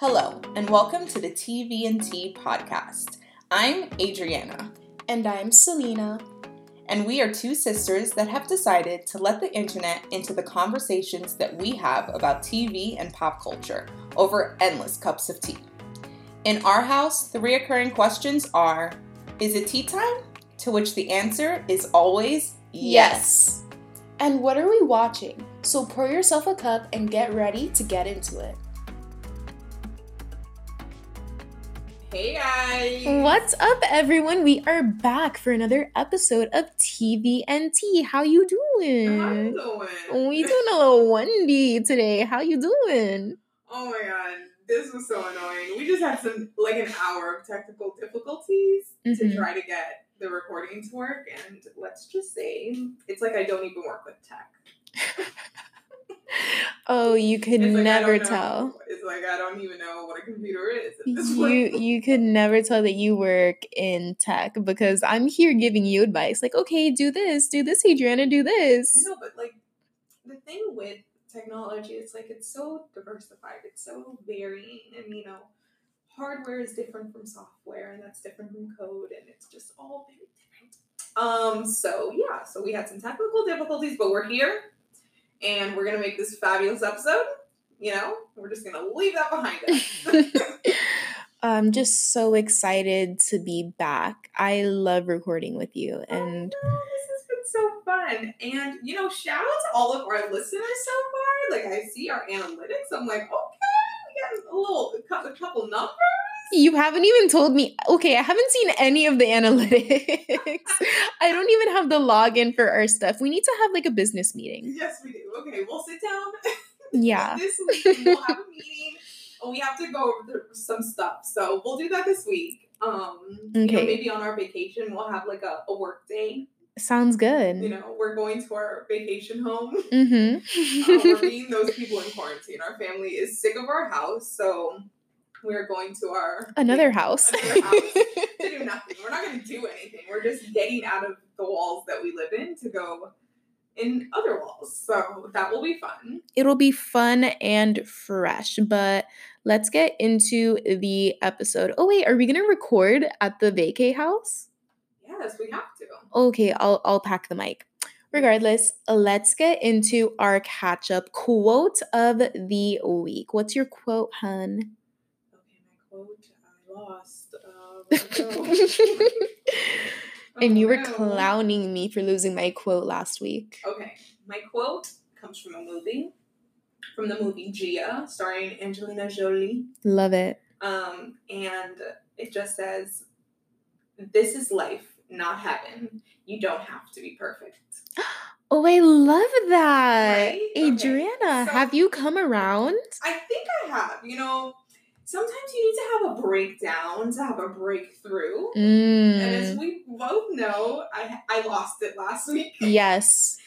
Hello, and welcome to the TV and Tea podcast. I'm Adriana, And I'm Selena. and we are two sisters that have decided to let the internet into the conversations that we have about TV and pop culture over endless cups of tea. In our house, the reoccurring questions are Is it tea time? To which the answer is always yes. And what are we watching? So pour yourself a cup and get ready to get into it. Hey guys! What's up, everyone? We are back for another episode of TVNT. How you How you doing? doing? We doing a little windy today. How you doing? Oh my god, this was so annoying. We just had some like an hour of technical difficulties to Mhm. try to get the recording to work, and let's just say it's like I don't even work with tech. Oh, you could like never tell. It's like I don't even know what a computer is You you could never tell that you work in tech because I'm here giving you advice. Like, okay, do this, do this, Adriana, do this. No, but like the thing with technology, it's like it's so diversified, it's so varying, and you know, hardware is different from software, and that's different from code, and it's just all very different. Um, so yeah, so we had some technical difficulties, but we're here, and we're gonna make this fabulous episode. You know, we're just gonna leave that behind us. I'm just so excited to be back. I love recording with you and Oh, no, this has been so fun. And, you know, shout out to all of our listeners so far. Like, I see our analytics. I'm like, okay, we got a little, a couple numbers. You haven't even told me. Okay, I haven't seen any of the analytics. I don't even have the login for our stuff. We need to have like a business meeting. Yes, we do. Okay, we'll sit down Yeah. this week we'll have a meeting. And we have to go over some stuff. So we'll do that this week. Um, you know, Okay. maybe on our vacation, we'll have like a, a work day. Sounds good. You know, we're going to our vacation home. Mm-hmm. uh, we're being those people in quarantine. Our family is sick of our house, so we're going to our Another house. Another house. to do nothing. We're not going to do anything. We're just getting out of the walls that we live in to go in other walls. So that will be fun. It'll be fun and fresh, but let's get into the episode. Oh wait, are we gonna record at the vacay house? Yes, we have to. Okay, I'll I'll pack the mic. Regardless, let's get into our catch up quote of the week. What's your quote, hun? Okay. I lost. It and you were no. clowning me for losing my quote last week. Okay, my quote comes from a movie, from the movie Gia, starring Angelina Jolie. Love it. Um, and it just says, This is life, not heaven. You don't have to be perfect. Oh, I love that. Right? Okay, Adriana, so- have you come around? I think I have. You know, sometimes you need to have a breakdown to have a breakthrough. And as Mm. we both know, I, I lost it last week. Yes.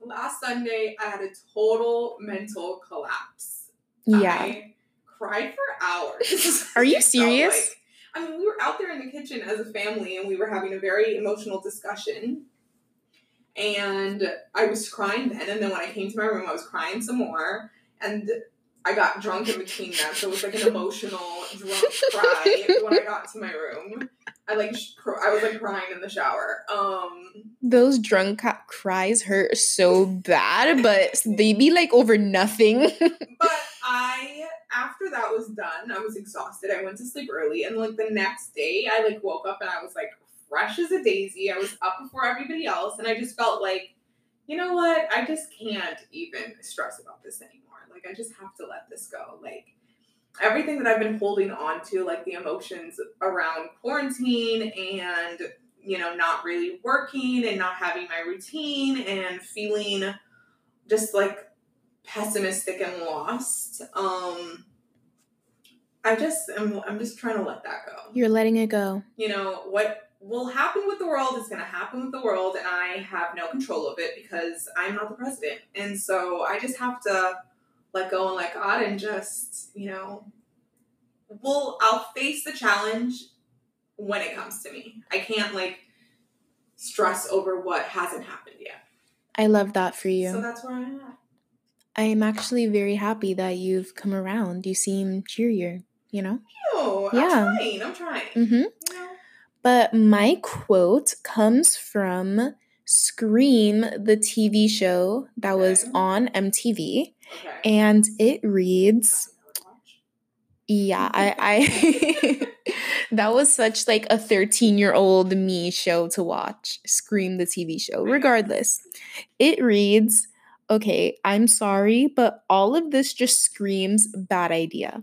Last Sunday, I had a total mental collapse. Yeah. I cried for hours. Are you serious? like. I mean, we were out there in the kitchen as a family and we were having a very emotional discussion. And I was crying then, and then when I came to my room, I was crying some more. And I got drunk in between that, so it was like an emotional drunk cry when I got to my room. I like cr- I was like crying in the shower. Um, Those drunk ca- cries hurt so bad, but they be like over nothing. But I, after that was done, I was exhausted. I went to sleep early, and like the next day, I like woke up and I was like fresh as a daisy. I was up before everybody else, and I just felt like, you know what? I just can't even stress about this anymore. Like I just have to let this go. Like everything that I've been holding on to, like the emotions around quarantine and you know not really working and not having my routine and feeling just like pessimistic and lost. Um I just am I'm just trying to let that go. You're letting it go. You know, what will happen with the world is gonna happen with the world and I have no control of it because I'm not the president. And so I just have to let go and let God and just, you know, well, I'll face the challenge when it comes to me. I can't like stress over what hasn't happened yet. I love that for you. So that's where I'm at. I am actually very happy that you've come around. You seem cheerier. you know? Ew, Yeah. I'm trying. I'm trying. Mm-hmm. You know? But my quote comes from Scream, the TV show that was on MTV, Okay. and it reads, Nothing I would watch. yeah, I, I that was such like a 13 year old me show to watch. Scream, the TV show. Regardless, it reads, okay, I'm sorry, but all of this just screams bad idea.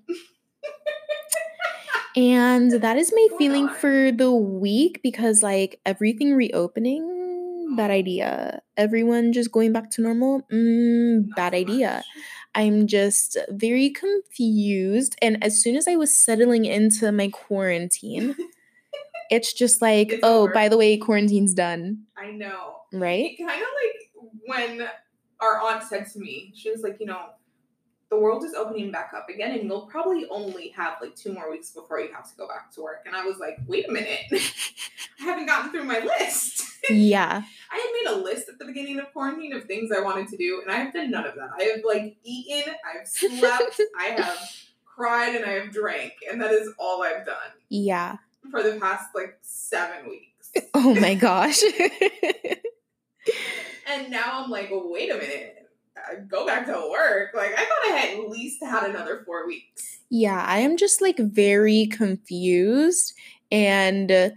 And that is my feeling on? for the week because, like, everything reopening, bad idea. Everyone just going back to normal, mm, bad idea. I'm just very confused. And as soon as I was settling into my quarantine, it's just like, It's oh, over. by the way, quarantine's done, I know. right? It kind of like when our aunt said to me, she was like, you know, the world is opening back up again, and you'll probably only have like two more weeks before you have to go back to work. And I was like, wait a minute, I haven't gotten through my list. Yeah. I had made a list at the beginning of quarantine of things I wanted to do, and I have done none of that. I have like eaten, I've slept, I have cried, and I have drank, and that is all I've done Yeah. for the past like seven weeks. Oh my gosh. And now I'm like, well, wait a minute. I go back to work. Like I thought I had at least had another four weeks. Yeah, I am just like very confused. And uh,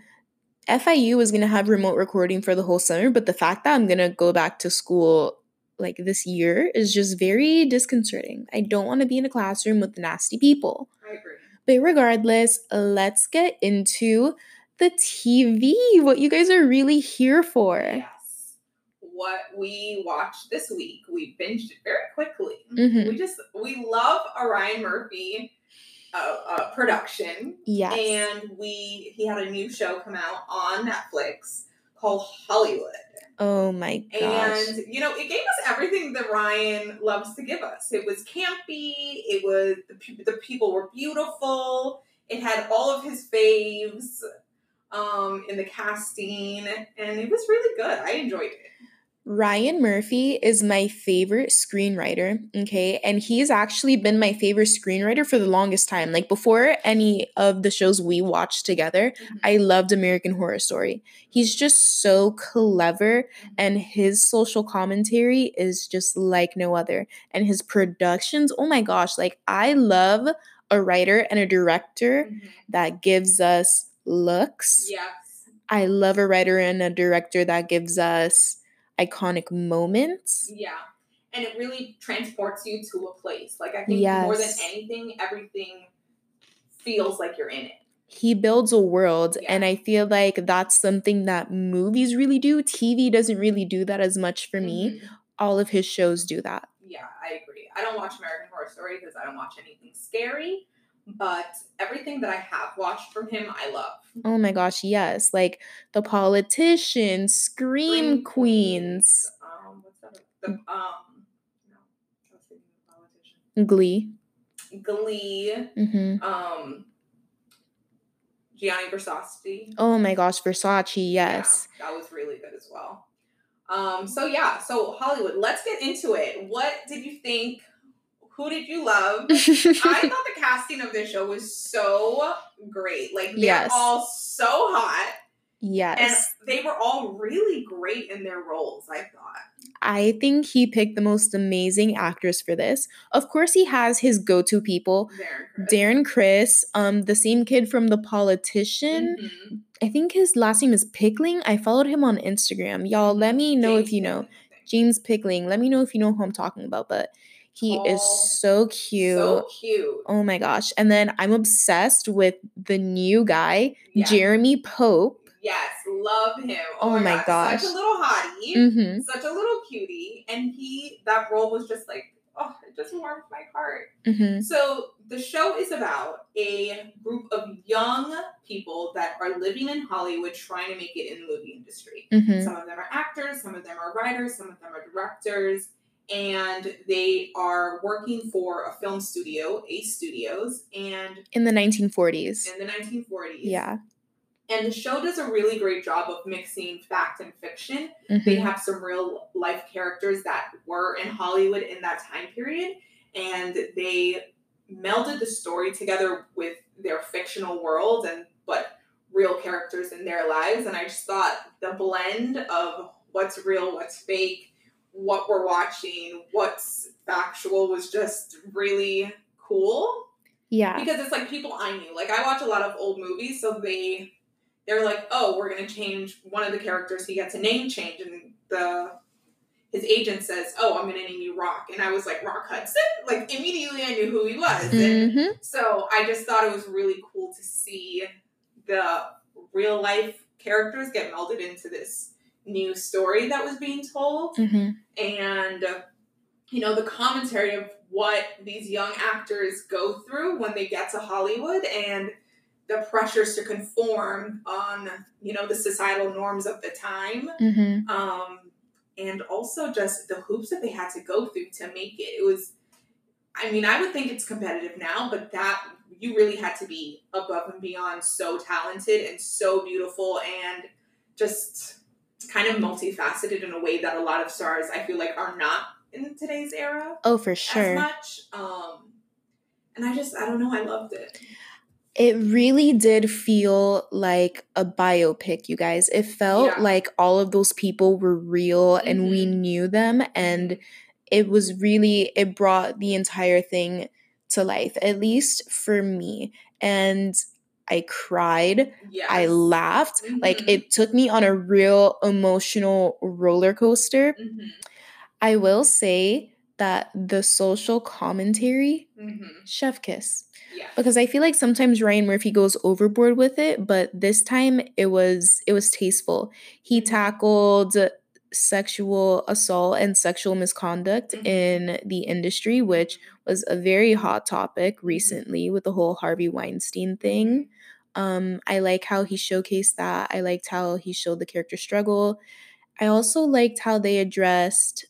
FIU is going to have remote recording for the whole summer, but the fact that I'm going to go back to school like this year is just very disconcerting. I don't want to be in a classroom with nasty people. I agree. But regardless, let's get into the TV, what you guys are really here for. Yes. What we watched this week, we binged it very quickly. Mhm. We just we love Ryan Murphy uh, uh, production, Yes. and we he had a new show come out on Netflix called Hollywood. oh my gosh. And you know, it gave us everything that Ryan loves to give us. It was campy. It was the, pe- the people were beautiful. It had all of his faves um, in the casting, and it was really good. I enjoyed it. Ryan Murphy is my favorite screenwriter, okay? And he's actually been my favorite screenwriter for the longest time. Like before any of the shows we watched together, I loved American Horror Story. He's just so clever and his social commentary is just like no other. And his productions, oh my gosh, like I love a writer and a director Mhm. that gives us looks. Yes. I love a writer and a director that gives us iconic moments. Yeah. And it really transports you to a place. Like I think more than anything, everything feels like you're in it. He builds a world, Yeah. and I feel like that's something that movies really do. TV doesn't really do that as much for me. Mhm. All of his shows do that. Yeah, I agree. I don't watch American Horror Story because I don't watch anything scary, but everything that I have watched from him, I love. Oh my gosh, yes. Like The Politician, Scream Scream Queens, Um, what's that? The um, no, I was thinking the politician. Glee. Glee. hmm Um, Gianni Versace. Oh my gosh, Versace, yes. Yeah, that was really good as well. Um, so yeah, so Hollywood. Let's get into it. What did you think? Who did you love? I thought the casting of this show was so great. Like they're Yes. all so hot. Yes. And they were all really great in their roles, I thought. I think he picked the most amazing actors for this. Of course, he has his go to people. Darren Criss. Darren Criss, um, the same kid from The Politician. Mhm. I think his last name is Pickling. I followed him on Instagram. Y'all, let me know if you know. Pickman, I think. James Pickling. Let me know if you know who I'm talking about. But he is Oh, so cute. So cute. oh my gosh. And then I'm obsessed with the new guy, Yeah. Jeremy Pope. Yes, love him. Oh my God, gosh. Such a little hottie. Mm-hmm. Such a little cutie. And he that role was just like, oh, it just warmed my heart. Mm-hmm. So the show is about a group of young people that are living in Hollywood trying to make it in the movie industry. Mm-hmm. Some of them are actors, some of them are writers, some of them are directors, and they are working for a film studio, Ace Studios, and In the 1940s. in the 1940s. Yeah. And the show does a really great job of mixing fact and fiction. They Mhm. have some real life characters that were in Hollywood in that time period, and they melded the story together with their fictional world and but real characters in their lives. And I just thought the blend of what's real, what's fake, what we're watching, what's factual was just really cool. Yeah. Because it's like people I knew. Like I watch a lot of old movies, so they they're like, oh, we're gonna change one of the characters. He gets a name change, and the his agent says, "Oh, I'm gonna name you Rock," and I was like, "Rock Hudson!" Like immediately, I knew who he was, and Mhm. so I just thought it was really cool to see the real life characters get melded into this new story that was being told, Mhm. and you know the commentary of what these young actors go through when they get to Hollywood and the pressures to conform on you know the societal norms of the time Mhm. um, and also just the hoops that they had to go through to make it. It was, I mean, I would think it's competitive now, but that you really had to be above and beyond so talented and so beautiful and just kind of multifaceted in a way that a lot of stars I feel like are not in today's era Oh, for sure. as much. Um, and I just, I don't know, I loved it. It really did feel like a biopic, you guys. It felt Yeah. like all of those people were real and we Mhm. knew them and it was really it brought the entire thing to life, at least for me. And I cried, Yes. I laughed. Like Mhm. it took me on a real emotional roller coaster. Mhm. I will say that the social commentary, Mhm. chef kiss Yeah. because I feel like sometimes Ryan Murphy goes overboard with it, but this time it was it was tasteful. He Mhm. tackled sexual assault and sexual misconduct Mhm. in the industry, which was a very hot topic recently with the whole Harvey Weinstein thing. Um, I like how he showcased that. I liked how he showed the character struggle. I also liked how they addressed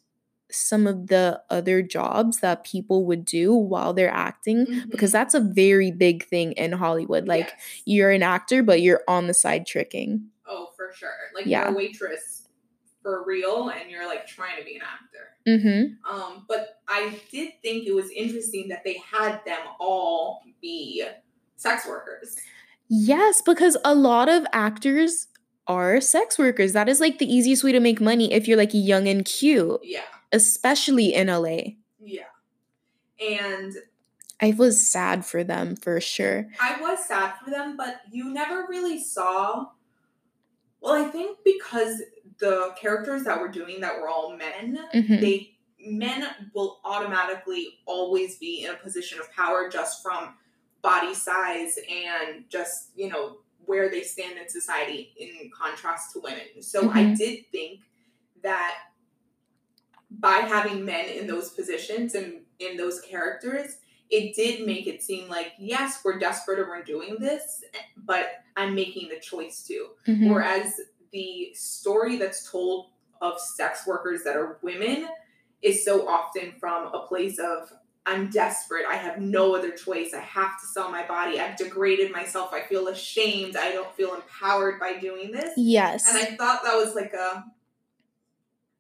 some of the other jobs that people would do while they're acting because Mhm. that's a very big thing in Hollywood. Like Yes. you're an actor, but you're on the side tricking. Oh, for sure. Like Yeah. you're a waitress for real and you're like trying to be an actor. Mm-hmm. Um, but I did think it was interesting that they had them all be sex workers. Yes, because a lot of actors are sex workers. That is like the easiest way to make money if you're like young and cute, Yeah. especially in LA. Yeah. And I was sad for them for sure. I was sad for them, but you never really saw. Well, I think because the characters that were doing that were all men, Mhm. they men will automatically always be in a position of power just from body size and just you know where they stand in society in contrast to women. So I Mhm. did think that by having men in those positions and in those characters, it did make it seem like yes, we're desperate and we're doing this, but I'm making the choice to. Mhm. Whereas the story that's told of sex workers that are women is so often from a place of I'm desperate. I have no other choice. I have to sell my body. I've degraded myself. I feel ashamed. I don't feel empowered by doing this. Yes. And I thought that was like a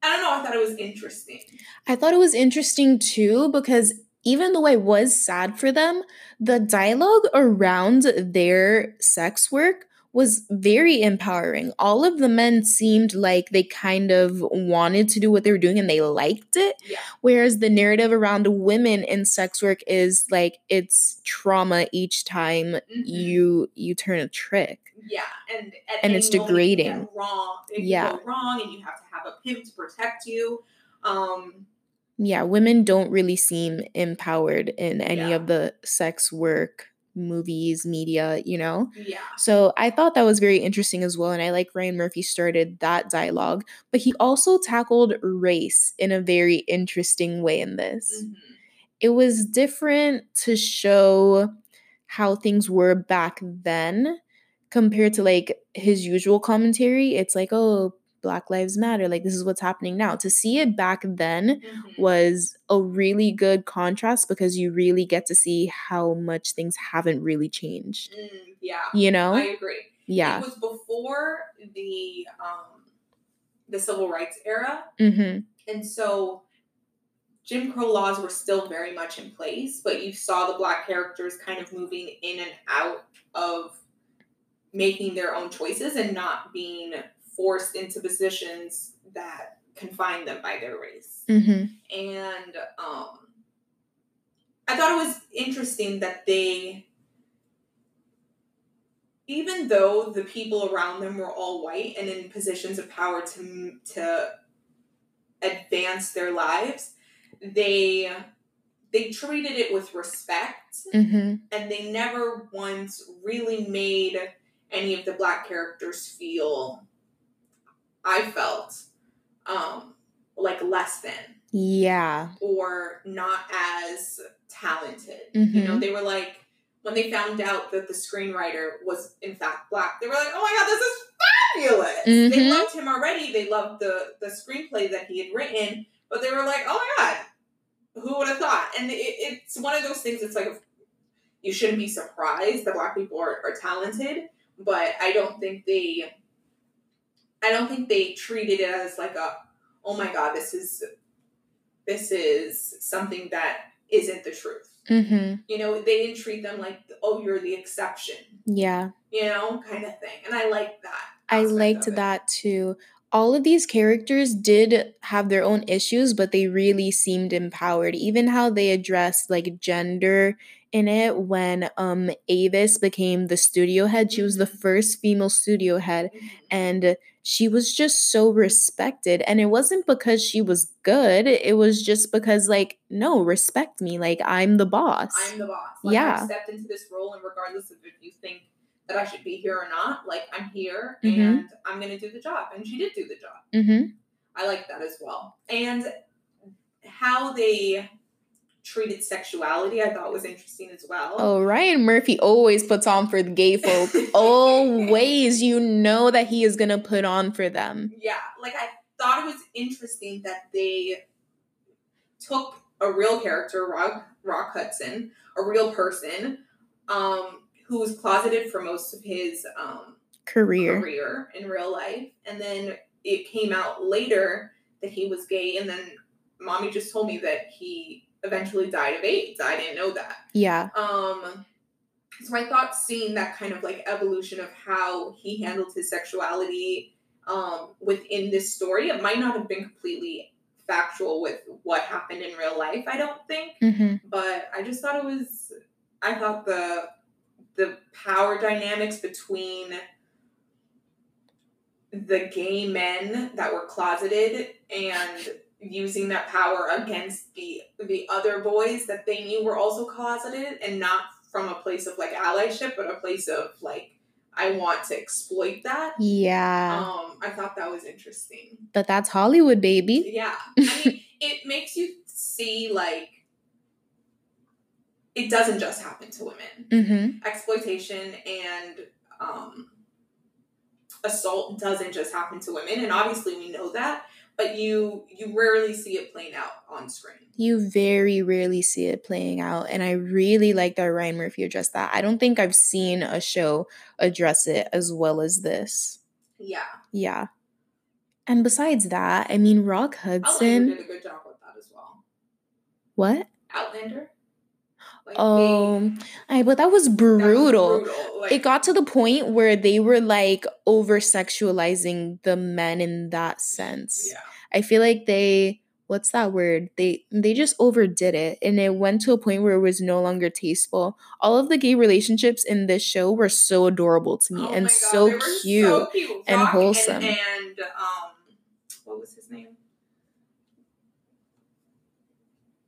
I don't know, I thought it was interesting. I thought it was interesting too because even though I was sad for them, the dialogue around their sex work was very empowering. All of the men seemed like they kind of wanted to do what they were doing and they liked it. Yeah. Whereas the narrative around women in sex work is like it's trauma each time Mhm. you you turn a trick. Yeah, and And it's moment it get degrading. Wrong, Yeah. wrong, and you have to have a pimp to protect you. Um, Yeah, women don't really seem empowered in any Yeah. of the sex work movies, media, you know? yeah, So I thought that was very interesting as well. And I like Ryan Murphy started that dialogue, but he also tackled race in a very interesting way in this. Mhm. It was different to show how things were back then compared to like his usual commentary. It's like, oh, Black Lives Matter. Like, this is what's happening now. To see it back then Mhm. was a really good contrast because you really get to see how much things haven't really changed. Mm, yeah, You know? I agree. yeah. It was before the um, the civil rights era, Mm-hmm. and so Jim Crow laws were still very much in place, but you saw the black characters kind of moving in and out of making their own choices and not being forced into positions that confine them by their race. Mm-hmm. And um, I thought it was interesting that they, even though the people around them were all white and in positions of power to to advance their lives, they they treated it with respect Mm-hmm. and they never once really made any of the black characters feel i felt um like less than Yeah. or not as talented you know Mhm. they were like when they found out that the screenwriter was in fact black they were like oh my god this is fabulous they Mhm. loved him already they loved the the screenplay that he had written but they were like oh my god who would have thought and it, it's one of those things it's like you shouldn't be surprised that black people are, are talented but i don't think they i don't think they treated it as like a oh my god this is this is something that isn't the truth Mm-hmm. you know they didn't treat them like oh you're the exception Yeah. you know kind of thing and i like that I liked that too. All of these characters did have their own issues, but they really seemed empowered. Even how they addressed like gender in it when um Avis became the studio head. She was the Mhm. first female studio head Mhm. and she was just so respected and it wasn't because she was good it was just because like no respect me like i'm the boss I'm the boss. Like, Yeah. I've stepped into this role, and regardless of if you think that I should be here or not, like I'm here Mhm. and I'm gonna do the job. And she did do the job. mm-hmm. I like that as well. And how they treated sexuality, I thought was interesting as well. oh ryan murphy always puts on for the gay folk. Always. You know that he is gonna put on for them. Yeah, like I thought it was interesting that they took a real character, Rock Rock Hudson, a real person, um, who was closeted for most of his um career. career in real life. And then it came out later that he was gay. And then mommy just told me that he eventually died of aids. I didn't know that. Yeah. Um so i thought seeing that kind of like evolution of how he handled his sexuality um within this story it might not have been completely factual with what happened in real life i don't think. Mm-hmm. but I just thought it was I thought the the power dynamics between the gay men that were closeted and using that power against the the other boys that they knew were also closeted and not from a place of like allyship but a place of like I want to exploit that. yeah Um I thought that was interesting. but that's hollywood baby Yeah. I mean, it makes you see like it doesn't just happen to women. mm-hmm. Exploitation and um, assault doesn't just happen to women, and obviously we know that. But you you rarely see it playing out on screen. You very rarely see it playing out. And I really like that Ryan Murphy addressed that. I don't think I've seen a show address it as well as this. Yeah, Yeah. And besides that, I mean, Rock Outlander Hudson. did a good job with that as well. What? Outlander. Like, Oh, I but that was they- that was brutal. brutal. Like, It got to the point where they were like over sexualizing the men in that sense. yeah. I feel like they what's that word? They they just overdid it and it went to a point where it was no longer tasteful. All of the gay relationships in this show were so adorable to me Oh and God, so cute. so cute. and Rock wholesome. And, and um, what was his name?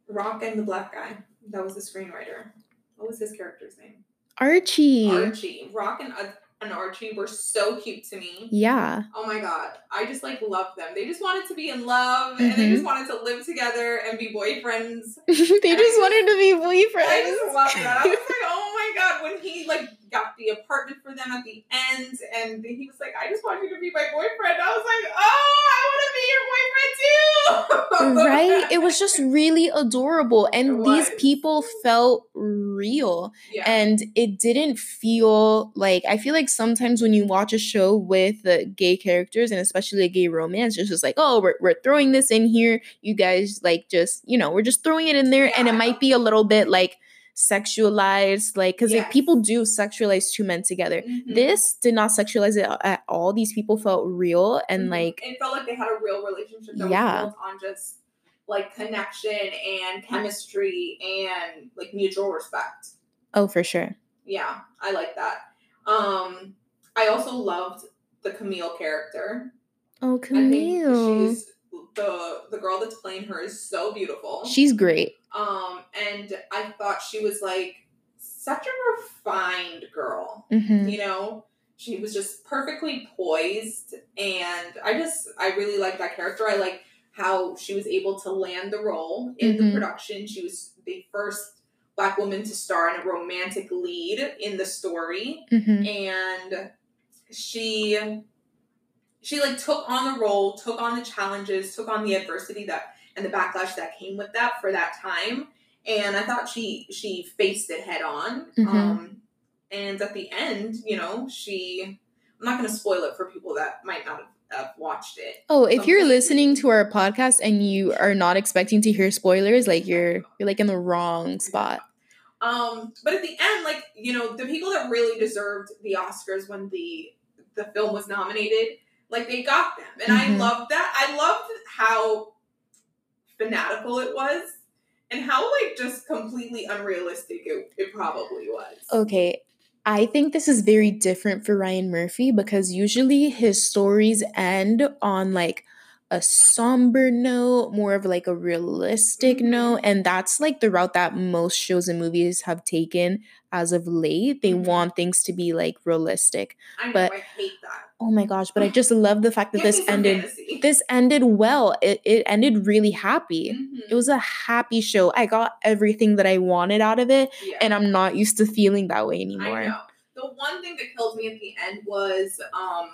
Rock and the black guy. That was the screenwriter. What was his character's name? Archie. Archie. Rock and uh, and Archie were so cute to me. Yeah. Oh my god, I just like loved them. They just wanted to be in love, and they just wanted to live together and be boyfriends. they just wanted to be boyfriends. I just loved that. I was like, oh my god, when he like got the apartment for them at the end, and he was like, "I just want you to be my boyfriend." I was like, "Oh, I want to be your boyfriend too!" right? It was just really adorable, and these people felt real. yeah, and it didn't feel like I feel like sometimes when you watch a show with the gay characters and especially a gay romance, it's just like, oh, we're, we're throwing this in here. You guys like just, you know, we're just throwing it in there, and it might be a little bit like sexualized, like because Yes. people do sexualize two men together. Mhm. This did not sexualize it at all. These people felt real and Mhm. like it felt like they had a real relationship that Yeah. was built on just like connection and chemistry and like mutual respect. oh for sure. Yeah, I like that. Um, I also loved the Camille character. Oh Camille. she's the the girl that's playing her is so beautiful. She's great. Um, and I thought she was like such a refined girl. hmm You know, she was just perfectly poised, and I just I really like that character. I like how she was able to land the role in Mhm. the production. She was the first black woman to star in a romantic lead in the story hmm and she she like took on the role took on the challenges took on the adversity that and the backlash that came with that for that time and i thought she she faced it head on Mhm. um and at the end you know she i'm not going to spoil it for people that might not have, watched it Oh, if you're listening to our podcast and you are not expecting to hear spoilers, like you're you're like in the wrong spot. Um, but at the end, like you know, the people that really deserved the Oscars when the the film was nominated, like they got them, and I Mhm. loved that. I loved how fanatical it was, and how like just completely unrealistic it, it probably was. Okay. I think this is very different for Ryan Murphy because usually his stories end on like a somber note, more of like a realistic note. And that's like the route that most shows and movies have taken as of late. They Mhm. want things to be like realistic. I know but- I hate that. Oh my gosh, but I just love the fact that this ended fantasy. this ended well. It it ended really happy. Mhm. It was a happy show. I got everything that I wanted out of it, Yeah. and I'm not used to feeling that way I anymore. know. The one thing that killed me at the end was um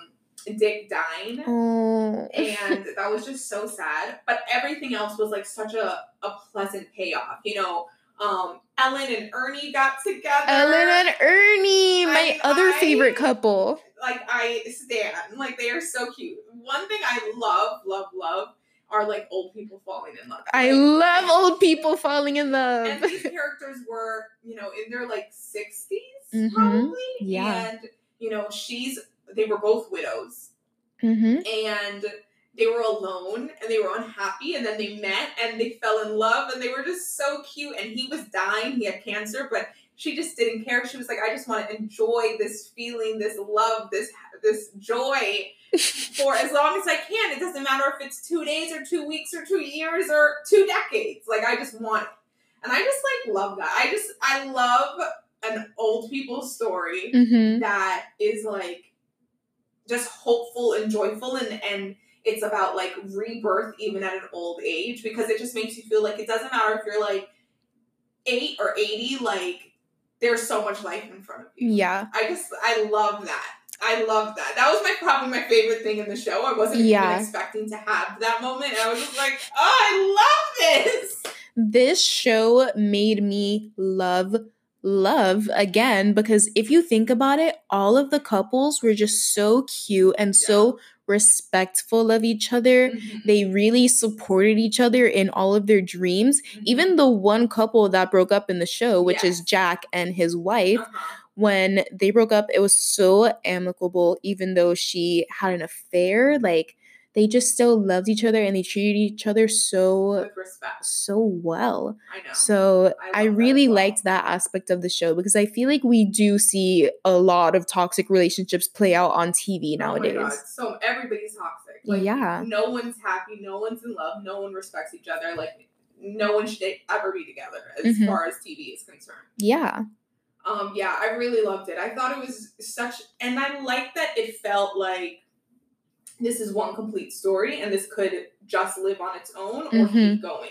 Dick dying. Oh. and that was just so sad. But everything else was like such a, a pleasant payoff. You know, um, Ellen and Ernie got together. Ellen and Ernie, my I- other I- favorite couple. like I stand. Like they are so cute. One thing I love, love, love are like old people falling in love. I Like, love old people falling in love. and these characters were, you know, in their like 60s Mhm. probably. Yeah. And, you know, she's they were both widows. hmm and they were alone and they were unhappy and then they met and they fell in love and they were just so cute. And he was dying. He had cancer but she just didn't care. She was like i just want to enjoy this feeling this love this this joy for as long as i can. It doesn't matter if it's two days or two weeks or two years or two decades. Like i just want it. And i just like love that. I just i love an old people story hmm that is like just hopeful and joyful and and it's about like rebirth even at an old age because it just makes you feel like it doesn't matter if you're like eight or 80 like there's so much life in front of you. Yeah. i just i love that. I love that. That was my probably my favorite thing in the show. I wasn't Yeah. even expecting to have that moment i was just like oh i love this! This show made me love love again because if you think about it, all of the couples were just so cute and so respectful of each other. They really supported each other in all of their dreams. Even the one couple that broke up in the show, which is Jack and his wife, Uh-huh. when they broke up, it was so amicable, even though she had an affair. Like, they just still loved each other and they treated each other so, with respect so well. i know So I I, love that really well. liked that aspect of the show because I feel like we do see a lot of toxic relationships play out on TV Oh my God, nowadays. So everybody's toxic. Like, Yeah. No one's happy. No one's in love. No one respects each other. Like no one should ever be together as Mhm. far as TV is concerned. Yeah. Um, yeah, I really loved it. I thought it was such, and I like that it felt like this is one complete story, and this could just live on its own or Mhm. keep going.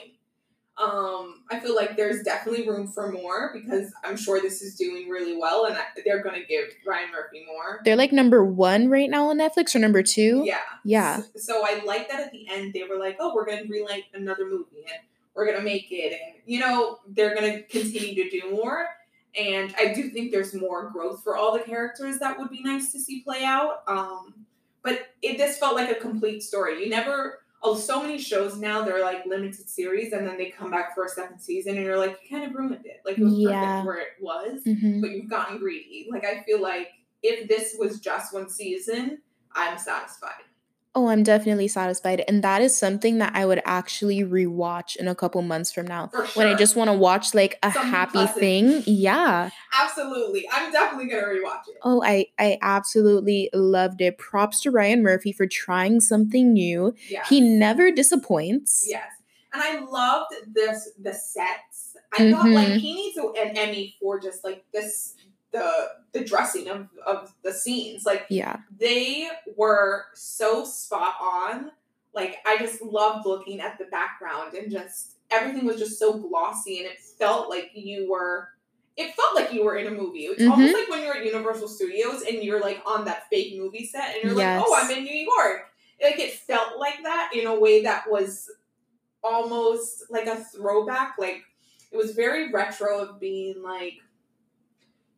Um, I feel like there's definitely room for more because I'm sure this is doing really well, and I- they're gonna give Ryan Murphy more. They're like number one right now on Netflix or number two. Yeah. Yeah. S- So I like that at the end they were like, oh, we're gonna relight another movie and we're gonna make it, and you know they're gonna continue to do more. And I do think there's more growth for all the characters that would be nice to see play out. Um, but it this felt like a complete story. You never. Oh, so many shows now they're like limited series, and then they come back for a second season, and you're like, you kind of ruined it. Like it was Yeah. perfect where it was hmm but you've gotten greedy. Like I feel like if this was just one season, I'm satisfied. Oh, I'm definitely satisfied. And that is something that I would actually rewatch in a couple months from now. For When I just want to watch like a Something happy thing. Yeah. Absolutely. I'm definitely gonna rewatch it. Oh, I I absolutely loved it. Props to Ryan Murphy for trying something new. Yeah. He never disappoints. Yes. And I loved this the sets. I thought like Mhm. he needs an Emmy for just like this the the dressing of, of the scenes. Like Yeah. they were so spot on. Like I just loved looking at the background and just everything was just so glossy and it felt like you were it felt like you were in a movie. It's Mhm. almost like when you're at Universal Studios and you're like on that fake movie set and you're like, oh, I'm in New York. Like it felt like that in a way that was almost like a throwback. Like it was very retro of being like,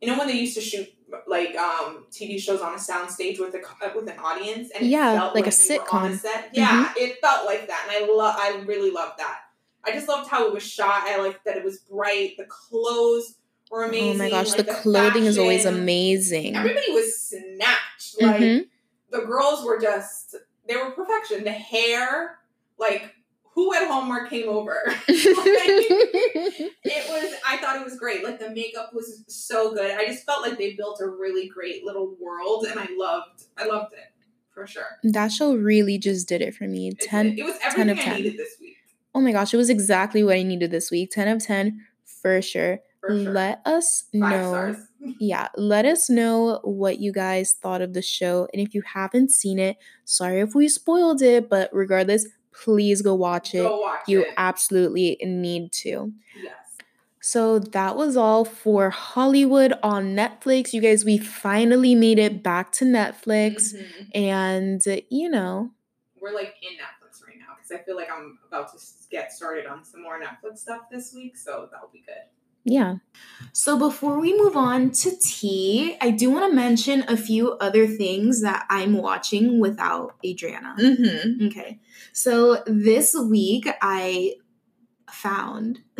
you know, when they used to shoot like um TV shows on a soundstage with a with an audience and it Yeah, felt like a sitcom. set. Yeah, it felt like that, and I love. I really loved that. I just loved how it was shot. I liked that it was bright. The clothes were amazing. Oh my gosh, like, the clothing is always amazing. Everybody was snatched. Like Mhm. the girls were just they were perfection. The hair, like who at Hallmark came over? it was I thought it was great. Like the makeup was so good. I just felt like they built a really great little world and I loved I loved it for sure. that show really just did it for me. It, 10 it was 10 everything of I 10. needed this week. Oh my gosh, it was exactly what I needed this week. 10 of 10 for sure. For sure. Let us Five know. stars. Yeah, let us know what you guys thought of the show. And if you haven't seen it, sorry if we spoiled it, but regardless, please go watch it. Go watch You it. absolutely need to. yes. So that was all for Hollywood on Netflix. You guys, we finally made it back to Netflix. Mhm. And, you know, We're like in Netflix right now because I feel like I'm about to get started on some more Netflix stuff this week, so that'll be good. Yeah. So before we move on to tea, I do want to mention a few other things that I'm watching without Adriana. Mm-hmm. Okay. So this week I found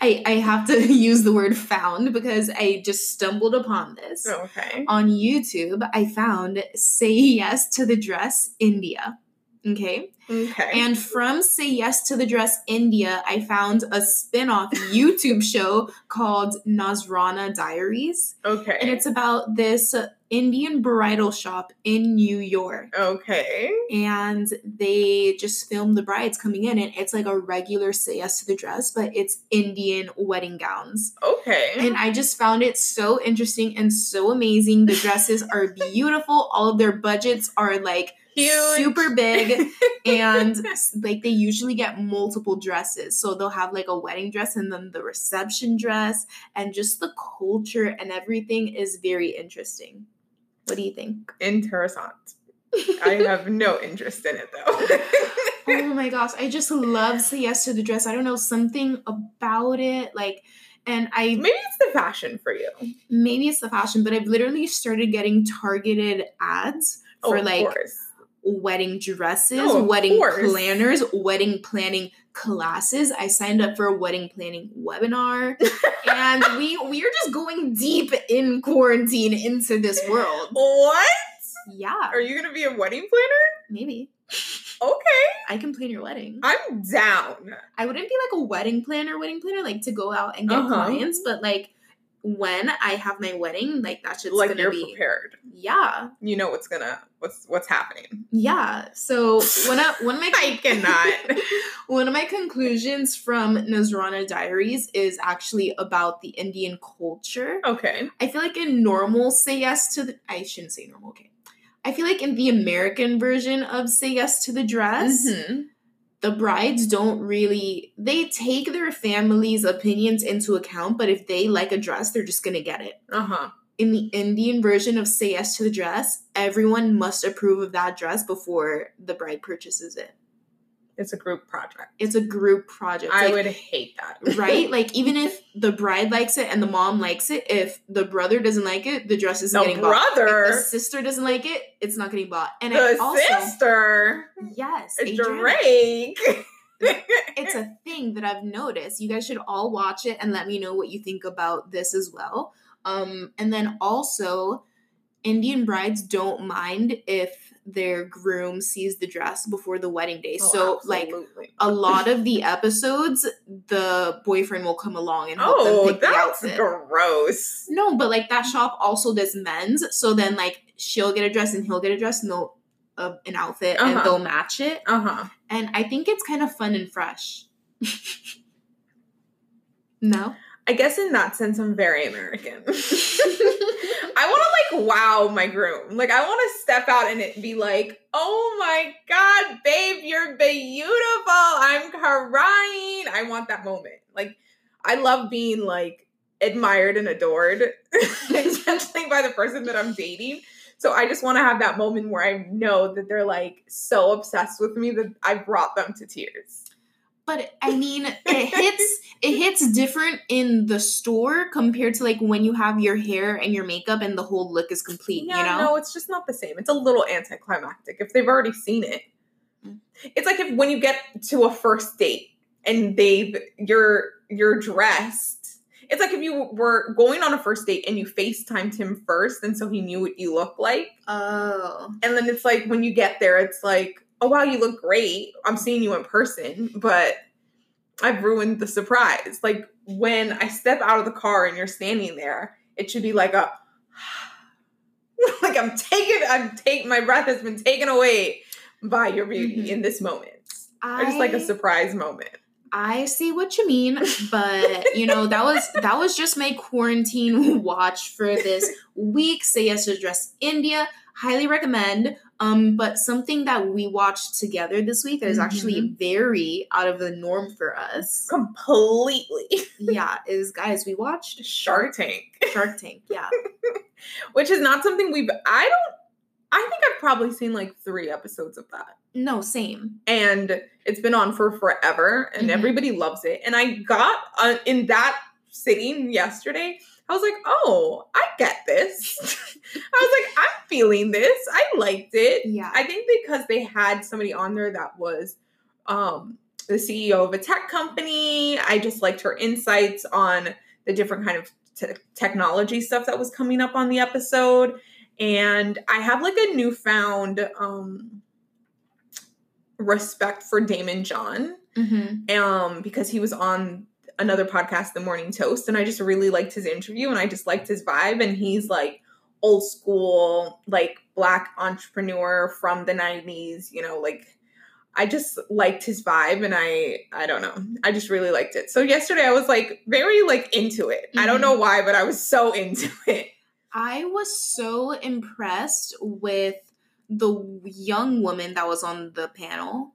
I I have to use the word found because I just stumbled upon this. Okay. On YouTube, I found Say Yes to the Dress India. Okay. Okay. And from Say Yes to the Dress India, I found a spin off YouTube show called Nazrana Diaries. okay. And it's about this Indian bridal shop in New York. okay. And they just film the brides coming in, and it's like a regular Say Yes to the Dress, but it's Indian wedding gowns. Okay. And I just found it so interesting and so amazing. The dresses are beautiful, all of their budgets are like super big and like they usually get multiple dresses so they'll have like a wedding dress and then the reception dress and just the culture and everything is very interesting what do you think Interessant. I have no interest in it though. oh my gosh i just love say yes to the dress i don't know something about it like and i Maybe it's the fashion for you. maybe it's the fashion but i've literally started getting targeted ads oh, for Oh, like course. Wedding dresses, Oh, wedding course. planners, wedding planning classes. I signed up for a wedding planning webinar and we we are just going deep in quarantine into this world. What? Yeah. Are you gonna be a wedding planner? Maybe. Okay. I can plan your wedding. I'm down. I wouldn't be like a wedding planner, wedding planner, like to go out and get Uh-huh. clients, but like when I have my wedding, like that shit's like gonna you're be prepared. yeah, You know what's gonna what's what's happening. yeah. So one of one of my I cannot. One of my conclusions from Nazrana Diaries is actually about the Indian culture. Okay. I feel like in normal say yes to the I shouldn't say normal, okay. I feel like in the American version of say yes to the dress, Mhm. The brides don't really they take their family's opinions into account, but if they like a dress, they're just gonna get it. Uh-huh. In the Indian version of Say Yes to the Dress, everyone must approve of that dress before the bride purchases it. It's a group project. It's a group project. I Like, would hate that. right? Like even if the bride likes it and the mom likes it, if the brother doesn't like it, the dress isn't the getting bought. If the brother, sister doesn't like it, it's not getting bought. And the also sister, yes, Adriana, Drake. it's a thing that I've noticed. You guys should all watch it and let me know what you think about this as well. Um, and then also, Indian brides don't mind if their groom sees the dress before the wedding day. Oh, so, like, a lot of the episodes, the boyfriend will come along and help them oh, pick the that's outfit. gross. No, but like that shop also does men's. So then, like, she'll get a dress and he'll get a dress and they'll uh, an outfit and Uh-huh. they'll match it. Uh huh. And I think it's kind of fun and fresh. no. I guess in that sense, I'm very American. I want to like wow my groom. Like I want to step out and it be like, "Oh my god, babe, you're beautiful. I'm crying." I want that moment. Like I love being like admired and adored, especially by the person that I'm dating. So I just want to have that moment where I know that they're like so obsessed with me that I brought them to tears. But I mean, it hits it hits different in the store compared to like when you have your hair and your makeup and the whole look is complete, Yeah, you know? no, it's just not the same. It's a little anticlimactic if they've already seen it. Mm. It's like if when you get to a first date and they've you're you're dressed. It's like if you were going on a first date and you FaceTimed him first and so he knew what you look like. Oh. And then it's like when you get there, it's like, oh wow, you look great. I'm seeing you in person, but I've ruined the surprise. Like when I step out of the car and you're standing there, it should be like a like I'm taking I'm taking my breath has been taken away by your beauty Mhm. in this moment. Or just like a surprise moment. I see what you mean, but you know that was that was just my quarantine watch for this week. Say yes to dress India, highly recommend. Um, but something that we watched together this week that is actually very out of the norm for us. Completely. Yeah, is guys we watched Shark Tank. Shark Tank. Yeah, Which is not something we've I don't I think I've probably seen like three episodes of that. no, same. and it's been on for forever and Mhm. everybody loves it and i got uh, in that sitting yesterday i was like oh i get this i was like i'm feeling this. I liked it. Yeah, i think because they had somebody on there that was um the ceo of a tech company i just liked her insights on the different kind of te- technology stuff that was coming up on the episode. And i have like a newfound um respect for Daymond John hmm um because he was on another podcast the morning toast and i just really liked his interview and i just liked his vibe and he's like old school like black entrepreneur from the 90s you know like i just liked his vibe and i i don't know. I just really liked it. So yesterday i was like very like into it. I don't know mm-hmm. why but i was so into it. I was so impressed with the young woman that was on the panel.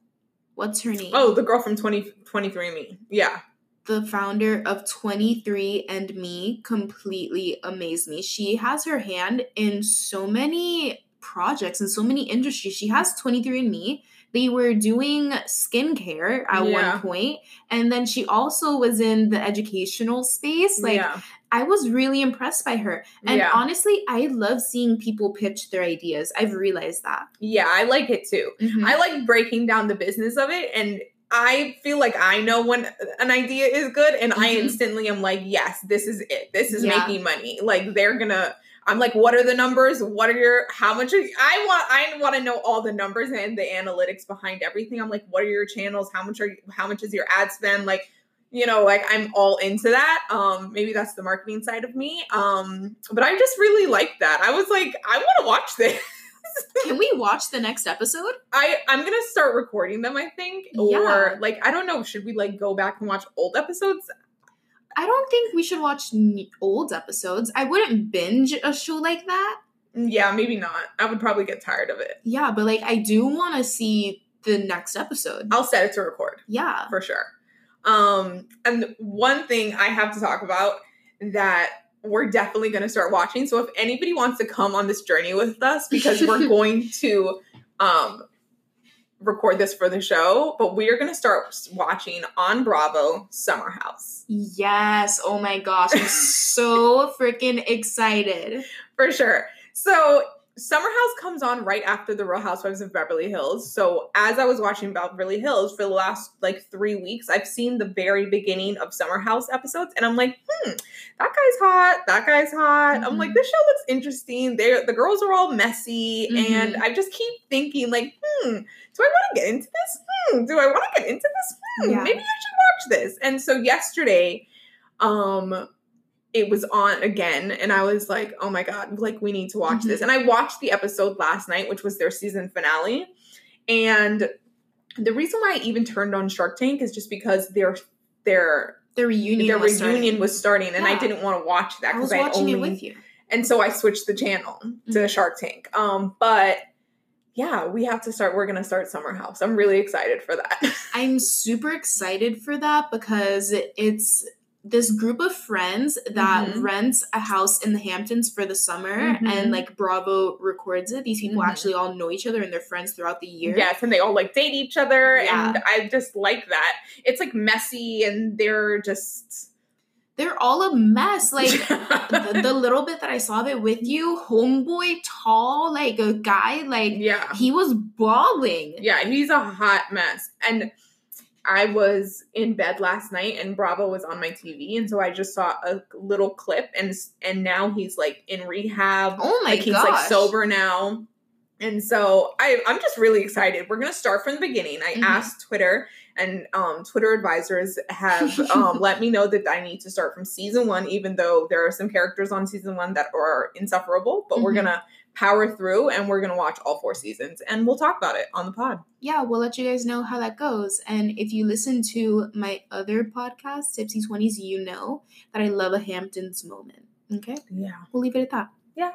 What's her name? oh the girl from 20 23 me yeah the founder of 23 and Me completely amazed me. She has her hand in so many projects and so many industries. She has 23 and Me. They were doing skincare at Yeah. one point, and then she also was in the educational space. Like yeah I was really impressed by her. And yeah honestly, I love seeing people pitch their ideas. I've realized that. yeah i like it too mm-hmm. I like breaking down the business of it and I feel like I know when an idea is good and I Mhm. instantly am like, yes, this is it. This is Yeah. making money. Like they're gonna I'm like, what are the numbers? What are your how much are I want I want to know all the numbers and the analytics behind everything. I'm like, what are your channels? How much are you how much is your ad spend? Like, you know, like I'm all into that. Um, maybe that's the marketing side of me. Um, but I just really like that. I was like, I want to watch this. Can we watch the next episode? I I'm gonna start recording them. I think, or like I don't know. Should we like go back and watch old episodes? I don't think we should watch old episodes. I wouldn't binge a show like that. Yeah, maybe not. I would probably get tired of it. Yeah, but like I do want to see the next episode. I'll set it to record Yeah. for sure. Um, and one thing I have to talk about that we're definitely going to start watching. So if anybody wants to come on this journey with us, because we're going to um record this for the show, but we are going to start watching on Bravo Summer House Yes. Oh my gosh. I'm so freaking excited. for sure. So Summer House comes on right after the Real Housewives of Beverly Hills. So as I was watching Beverly Hills for the last like three weeks, I've seen the very beginning of Summer House episodes, and I'm like, hmm, that guy's hot. That guy's hot. I'm like, Mhm. this show looks interesting. They the girls are all messy, and Mhm. I just keep thinking like, hmm, do I want to get into this? Hmm, do I want to get into this? Hmm, Yeah. maybe I should watch this. And so yesterday, um it was on again and i was like oh my god like we need to watch this and i watched the episode last night which was their season finale and the reason why i even turned on shark tank is just because their their The reunion. their was reunion starting. was starting and i didn't want to watch that I was because i, watching only it with you. and so i switched the channel to Mhm. shark tank um but yeah we have to start we're gonna start summer house i'm really excited for that I'm super excited for that because it's this group of friends that Mhm. rents a house in the Hamptons for the summer Mhm. and like Bravo records it. These people Mhm. actually all know each other and they're friends throughout the year. Yes, and they all like date each other, Yeah. and I just like that. It's like messy, and they're just They're all a mess. Like the, the little bit that I saw of it with you, homeboy, tall, like a guy, like yeah, he was bawling. yeah, he's a hot mess. And I was in bed last night, and Bravo was on my TV, and so I just saw a little clip, and and now he's like in rehab. Oh my like he's gosh. like sober now. And so I, I'm just really excited. We're gonna start from the beginning. I Mhm. asked Twitter, and um, Twitter advisors have um, let me know that I need to start from season one, even though there are some characters on season one that are insufferable. But we're Mhm. gonna power through, and we're gonna watch all four seasons, and we'll talk about it on the pod. yeah, we'll let you guys know how that goes. And if you listen to my other podcast, Tipsy Twenties, you know that I love a Hamptons moment. Okay, Yeah. we'll leave it at that. Yeah.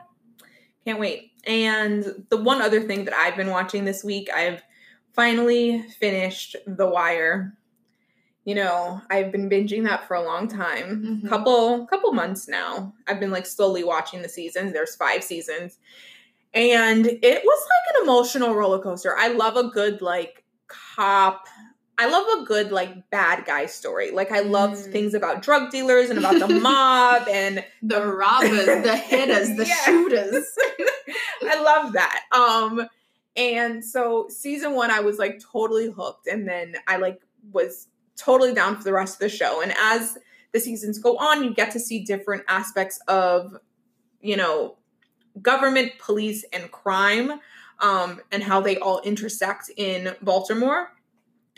Can't wait. And the one other thing that I've been watching this week, I've finally finished The Wire. You know, I've been binging that for a long time. Mhm. Couple couple months now. I've been like slowly watching the seasons. There's 5 seasons. And it was like an emotional roller coaster. I love a good like cop I love a good like bad guy story. Like I love Mm. things about drug dealers and about the mob and The robbers, the hitters, the shooters. I love that. Um and so season 1 I was like totally hooked and then I like was totally down for the rest of the show and as the seasons go on you get to see different aspects of you know government, police and crime um and how they all intersect in Baltimore.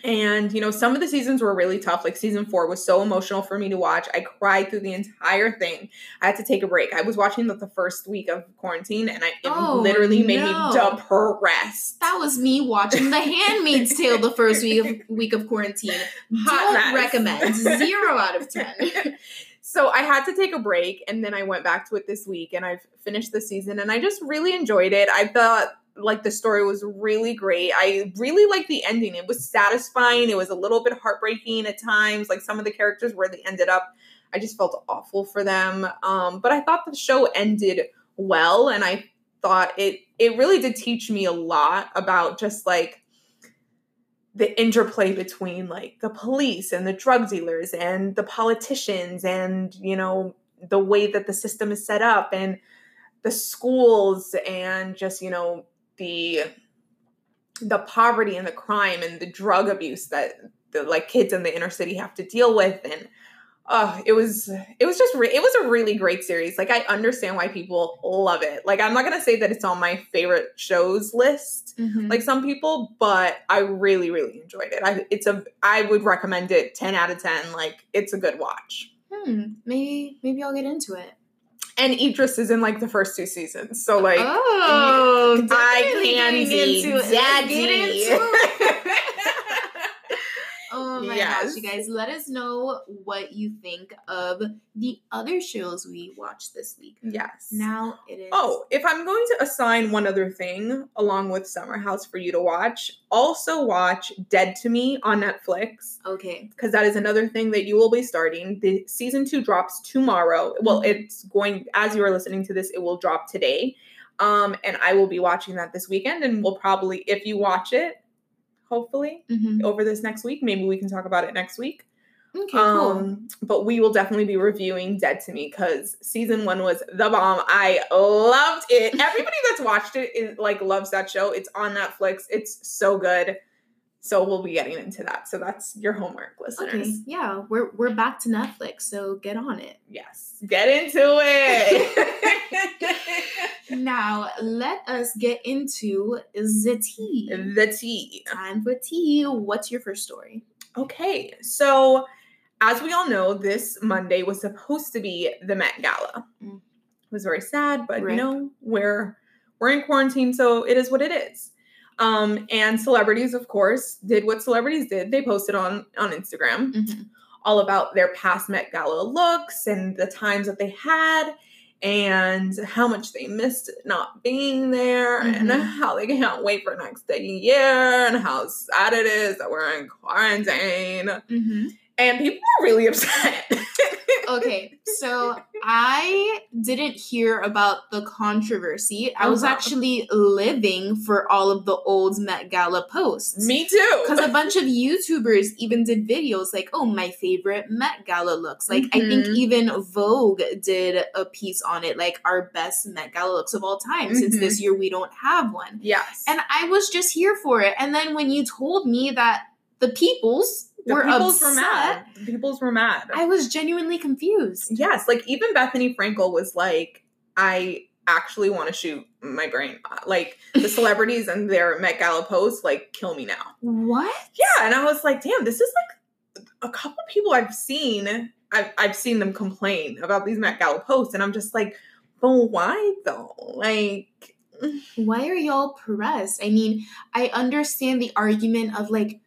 And you know, some of the seasons were really tough. Like season four was so emotional for me to watch. I cried through the entire thing. I had to take a break. I was watching the, the first week of quarantine, and I it Oh, literally made no. me depressed. That was me watching The Handmaid's Tale the first week of, week of quarantine. Hot Don't mess. recommend. Zero out of ten. so I had to take a break, and then I went back to it this week, and I've finished the season, and I just really enjoyed it. I thought like the story was really great. I really liked the ending. It was satisfying. It was a little bit heartbreaking at times. Like some of the characters where they ended up, I just felt awful for them. Um, but I thought the show ended well, and I thought it it really did teach me a lot about just like the interplay between like the police and the drug dealers and the politicians and you know the way that the system is set up and the schools and just you know the the poverty and the crime and the drug abuse that the like kids in the inner city have to deal with and uh it was it was just re- it was a really great series like i understand why people love it like i'm not gonna say that it's on my favorite shows list Mhm. like some people but i really really enjoyed it I, it's a i would recommend it 10 out of 10 like it's a good watch hmm, maybe maybe I'll get into it. and idris is in like the first two seasons so like oh, I definitely can getting be into it. Daddy. Um, my Yes. gosh, you guys, let us know what you think of the other shows we watched this week. Yes. Now it is. Oh, if I'm going to assign one other thing along with Summer House for you to watch, also watch Dead to Me on Netflix okay. because that is another thing that you will be starting. The season two drops tomorrow. Well, Mhm. it's going as you are listening to this, it will drop today. Um, and I will be watching that this weekend, and we'll probably, if you watch it, hopefully Mhm. over this next week, maybe we can talk about it next week. Okay, cool. Um, but we will definitely be reviewing Dead to Me because season one was the bomb. I loved it. Everybody that's watched it is like loves that show. It's on Netflix. It's so good. So we'll be getting into that. So that's your homework, listeners. Okay, yeah, we're we're back to Netflix, so get on it. Yes, get into it. Now let us get into the tea. the tea. Time for tea. What's your first story? Okay, so as we all know, this Monday was supposed to be the Met Gala. Mm. It was very sad, but you know, we're we're in quarantine, so it is what it is. Um, and celebrities, of course, did what celebrities did. They posted on on Instagram Mhm. all about their past Met Gala looks and the times that they had and how much they missed not being there and Mhm. how they can't wait for next year and how sad it is that we're in quarantine. Mhm. And people were really upset. Okay, so I didn't hear about the controversy. I was Uh-huh. actually living for all of the old Met Gala posts. Me too. Because a bunch of YouTubers even did videos like, oh, my favorite Met Gala looks. Like, I think Mhm. even Vogue did a piece on it, like, our best Met Gala looks of all time, since Mhm. this year we don't have one. yes. And I was just here for it. And then when you told me that the peoples the were peoples upset, were mad. The peoples were mad. I was genuinely confused. yes, like even Bethenny Frankel was like, I actually want to shoot my brain. Uh, like the celebrities and their Met Gala posts, like, kill me now. What? Yeah, and I was like, damn, this is like a couple people I've seen. I've, I've seen them complain about these Met Gala posts, and I'm just like, but why though? Like, Why are y'all pressed? I mean, I understand the argument of like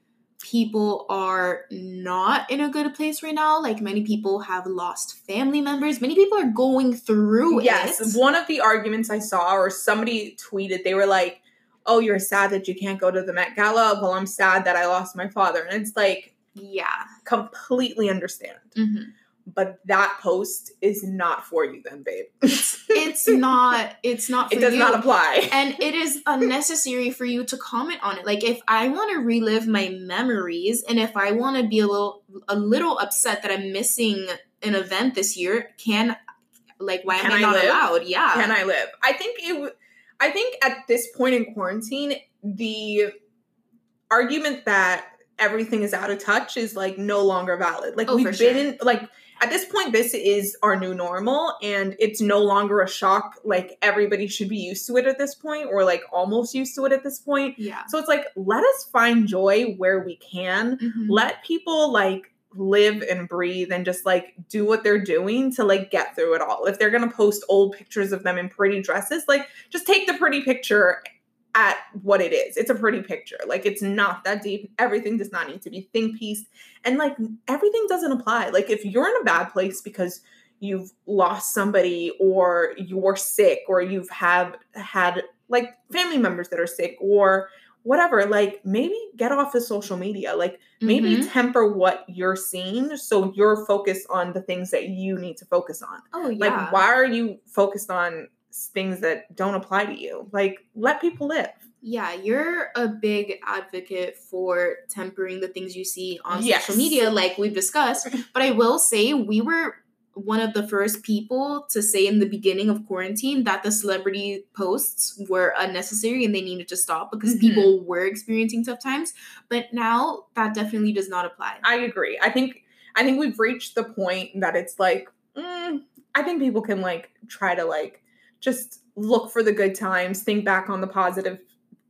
people are not in a good place right now. Like many people have lost family members. Many people are going through it. yes, it. one of the arguments I saw, or somebody tweeted, they were like, "Oh, you're sad that you can't go to the Met Gala." Well, I'm sad that I lost my father, and it's like Yeah. completely understand. Mhm. But that post is not for you, then, babe. It's not. It's not. For it does you. not apply. and it is unnecessary for you to comment on it like if i want to relive my memories and if i want to be a little a little upset that i'm missing an event this year can like why Can am i, I not live? allowed yeah can I live? I think it. w- I think at this point in quarantine, the argument that everything is out of touch is like no longer valid. Like Oh, we've been sure. in like at this point, this is our new normal, and it's no longer a shock. Like everybody should be used to it at this point, or like almost used to it at this point. yeah So it's like let us find joy where we can. Mhm. Let people like live and breathe and just like do what they're doing to like get through it all. If they're gonna post old pictures of them in pretty dresses, like just take the pretty picture at what it is. It's a pretty picture. Like it's not that deep. Everything does not need to be think pieced. And like everything doesn't apply. Like if you're in a bad place because you've lost somebody or you're sick or you've have had like family members that are sick or whatever, like maybe get off of social media. Like maybe Mhm. temper what you're seeing so you're focused on the things that you need to focus on. oh yeah Like why are you focused on things that don't apply to you? Like let people live. Yeah, you're a big advocate for tempering the things you see on Yes. social media, like we've discussed. But I will say, we were one of the first people to say in the beginning of quarantine that the celebrity posts were unnecessary and they needed to stop because Mhm. people were experiencing tough times. But now that definitely does not apply. I agree. I think I think we've reached the point that it's like mm, I think people can like try to like just look for the good times, think back on the positive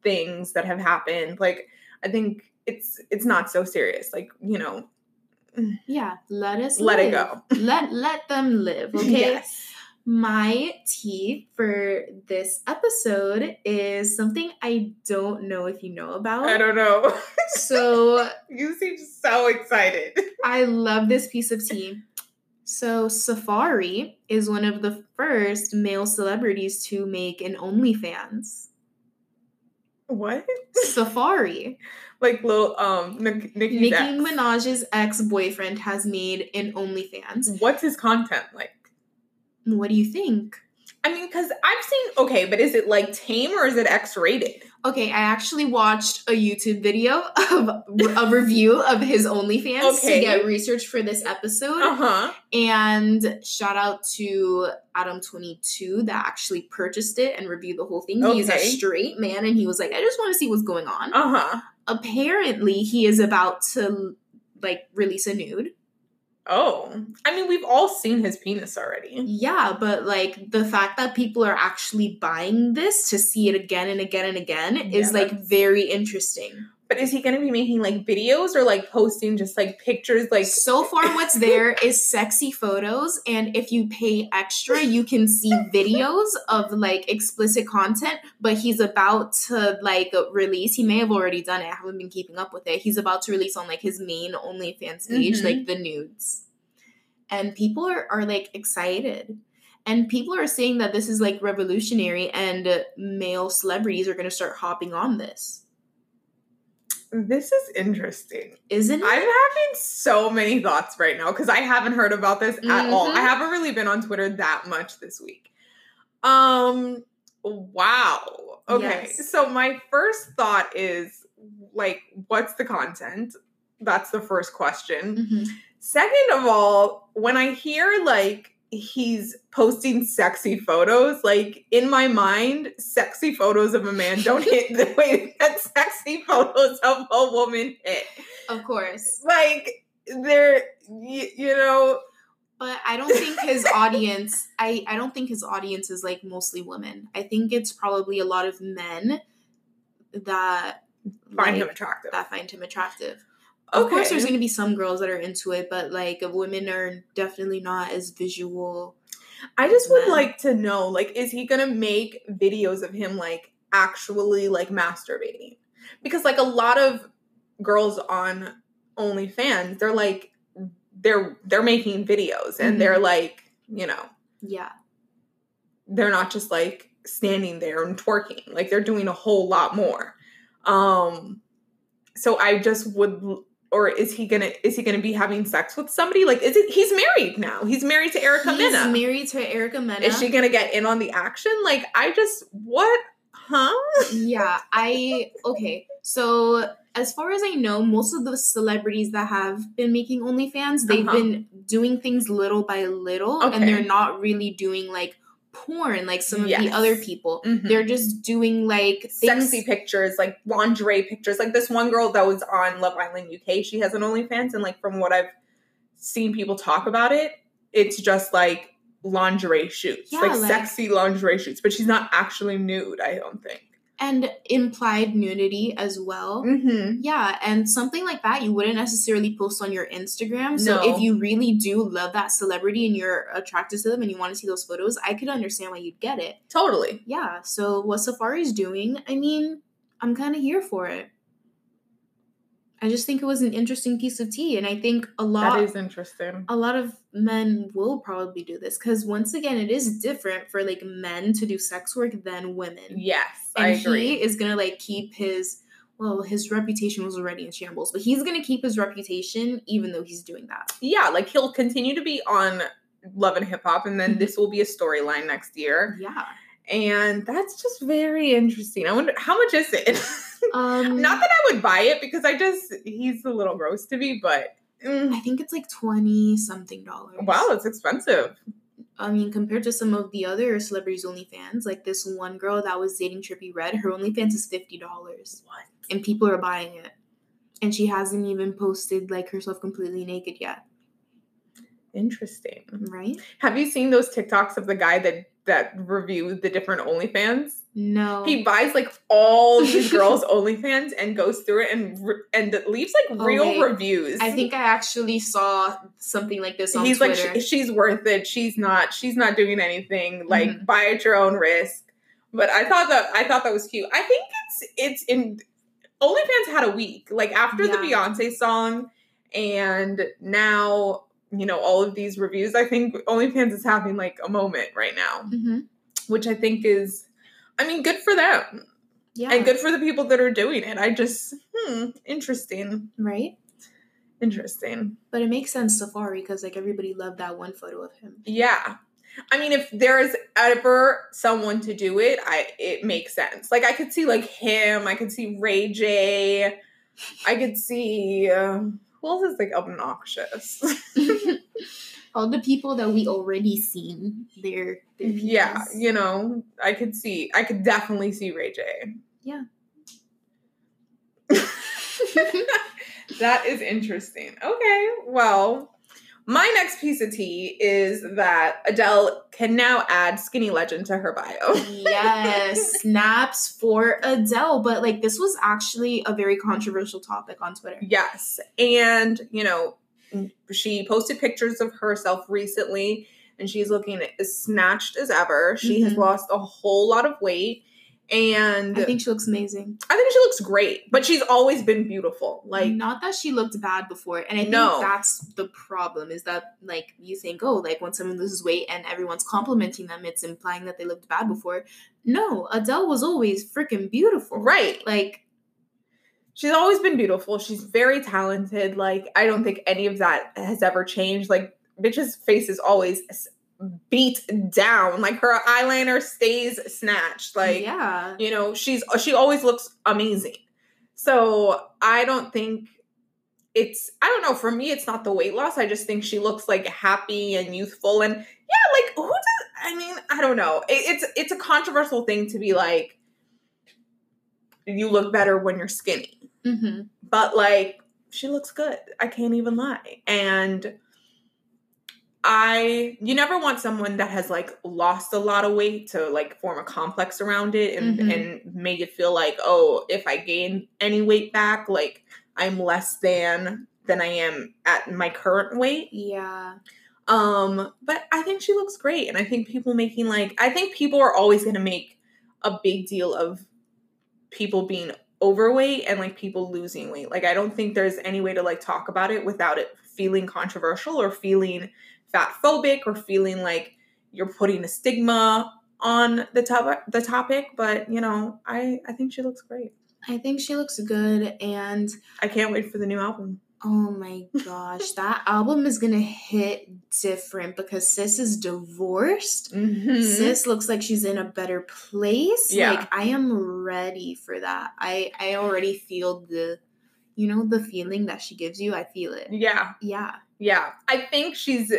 things that have happened. Like I think it's it's not so serious. Like you know, yeah, let us let it go. let let them live, okay? Yes. My tea for this episode is something I don't know if you know about. I don't know. So you seem so excited. I love this piece of tea. So Safaree is one of the first male celebrities to make an OnlyFans. What? Safaree. Like little um Nicki Nicki's Nicki ex. Minaj's ex-boyfriend has made an OnlyFans. What's his content like? What do you think? I mean, because I've seen okay, but is it like tame or is it X rated? Okay, I actually watched a YouTube video of a review of his OnlyFans Okay. to get research for this episode. Uh huh. And shout out to Adam22 that actually purchased it and reviewed the whole thing. He's a straight man and he was like, I just want to see what's going on. Uh huh. Apparently, he is about to like release a nude. Oh, I mean, we've all seen his penis already. Yeah, but like the fact that people are actually buying this to see it again and again and again is like very interesting. But is he going to be making like videos or like posting just like pictures? Like, so far what's there is sexy photos and if you pay extra you can see videos of like explicit content but he's about to like release he may have already done it i haven't been keeping up with it he's about to release on like his main onlyfans page Mhm. like the nudes and people are, are like excited and people are saying that this is like revolutionary and male celebrities are going to start hopping on this this is interesting. isn't it I'm having so many thoughts right now because I haven't heard about this at all. I haven't really been on Twitter that much this week. Um, wow. Okay. Yes. So my first thought is like, what's the content? That's the first question. Mhm. Second of all, when I hear like he's posting sexy photos, like in my mind, sexy photos of a man don't hit the way that sexy photos of a woman hit. of course Like they're you, you know, But I don't think his audience I, I don't think his audience is like mostly women. I think it's probably a lot of men that find him attractive. that find him attractive. Of Okay. course there's gonna be some girls that are into it, but like women are definitely not as visual. I just would men. like to know, like, is he gonna make videos of him like actually like masturbating? Because like a lot of girls on OnlyFans, they're like they're they're making videos and Mhm. they're like, you know, Yeah. they're not just like standing there and twerking. Like they're doing a whole lot more. Um so I just would or is he gonna is he gonna be having sex with somebody? Like is it he's married now. He's married to Erica He's Mena. married to Erica Mena. Is she gonna get in on the action? Like, I just what? Huh? yeah, I okay. So as far as I know, most of the celebrities that have been making OnlyFans, they've Uh-huh. been doing things little by little, and they're not really doing like porn like some of the other people. Mhm. They're just doing like things. Sexy pictures, like lingerie pictures. Like this one girl that was on Love Island UK, she has an OnlyFans, and like from what I've seen people talk about it, it's just like lingerie shoots, Yeah, like, like- sexy lingerie shoots. But she's not actually nude. I don't think. And implied nudity as well. Mm-hmm. Yeah, and something like that you wouldn't necessarily post on your Instagram. So No. if you really do love that celebrity and you're attracted to them and you want to see those photos, I could understand why you'd get it. Totally. yeah, so what Safaree's doing, I mean, I'm kind of here for it. I just think it was an interesting piece of tea, and I think a lot That is interesting. a lot of men will probably do this because once again, it is different for like men to do sex work than women. Yes, and I agree. he is gonna like keep his well, his reputation was already in shambles, but he's gonna keep his reputation even though he's doing that. yeah, like he'll continue to be on Love and Hip Hop, and then Mhm. this will be a storyline next year. Yeah. and that's just very interesting. I wonder how much is it? Um Not that I would buy it because I just he's a little gross to me, but mm, I think it's like twenty something dollars. wow, it's expensive. I mean, compared to some of the other celebrities' OnlyFans, like this one girl that was dating Trippie Redd, her OnlyFans is fifty dollars, What? and people are buying it, and she hasn't even posted like herself completely naked yet, Interesting. right? Have you seen those TikToks of the guy that that reviewed the different OnlyFans? No. He buys like all these girls' OnlyFans and goes through it and re- and leaves like Oh, real wait. reviews. I think I actually saw something like this on he's like Twitter. "She- she's worth it. She's not. She's not doing anything. Like Mhm. buy at your own risk. But I thought that I thought that was cute. I think it's it's in OnlyFans had a week like after the Beyonce song, and now you know all of these reviews. I think OnlyFans is having like a moment right now, Mhm. which I think is, I mean, good for them Yeah. and good for the people that are doing it. I just hmm, interesting, right? interesting. But it makes sense Safaree because like everybody loved that one photo of him. Yeah. I mean, if there is ever someone to do it, I it makes sense. Like I could see like him, I could see Ray J, I could see uh, who else is like obnoxious. All the people that we already seen their, their mm, yeah, you know, I could see, I could definitely see Ray J. Yeah. that is interesting. Okay, well, my next piece of tea is that Adele can now add Skinny Legend to her bio. yes, snaps for Adele. But like this was actually a very controversial topic on Twitter. Yes. And, you know, she posted pictures of herself recently and she's looking as snatched as ever. She has Mhm. lost a whole lot of weight. And I think she looks amazing. I think she looks great, but she's always been beautiful. Like, not that she looked bad before, and I think No. that's the problem. Is that like you think, oh, like when someone loses weight and everyone's complimenting them, it's implying that they looked bad before. No, Adele was always freaking beautiful. right. Like She's always been beautiful. She's very talented. Like, I don't think any of that has ever changed. Like, bitch's face is always beat down. Like, her eyeliner stays snatched. Like, yeah, you know she's she always looks amazing so i don't think it's i don't know for me it's not the weight loss i just think she looks like happy and youthful and yeah like who does i mean i don't know it, it's it's a controversial thing to be like you look better when you're skinny hmm but like she looks good. I can't even lie. And i you never want someone that has like lost a lot of weight to like form a complex around it and Mhm. and make it feel like oh if i gain any weight back like i'm less than than i am at my current weight. Yeah, um but i think she looks great. And i think people making like i think people are always going to make a big deal of people being overweight and like people losing weight. Like i don't think there's any way to like talk about it without it feeling controversial or feeling fat phobic or feeling like you're putting a stigma on the topic the topic. But you know i i think she looks great. I think she looks good, and i can't wait for the new album oh my gosh, that album is gonna hit different because Sis is divorced. Mhm. Sis looks like she's in a better place. Yeah. Like I am ready for that. I I already feel the you know the feeling that she gives you. I feel it. yeah Yeah. Yeah, I think she's.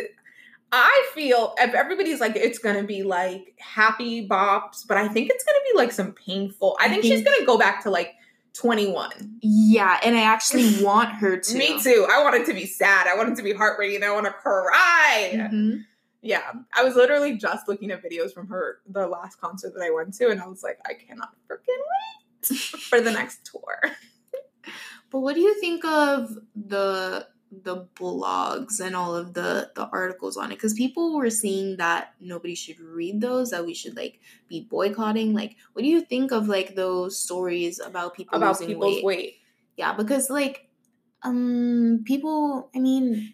I feel if everybody's like it's gonna be like happy bops, but I think it's gonna be like some painful. I, I think, she's gonna go back to like twenty one. Yeah, and I actually want her to. Me too. I want it to be sad. I want it to be heartbreaking. I want to cry. Mhm. Yeah, I was literally just looking at videos from her the last concert that I went to, and I was like, I cannot freaking wait for the next tour. But what do you think of the the blogs and all of the the articles on it? Because people were saying that nobody should read those, that we should like be boycotting. Like, what do you think of like those stories about people About losing people's weight? weight. Yeah, because like um people I mean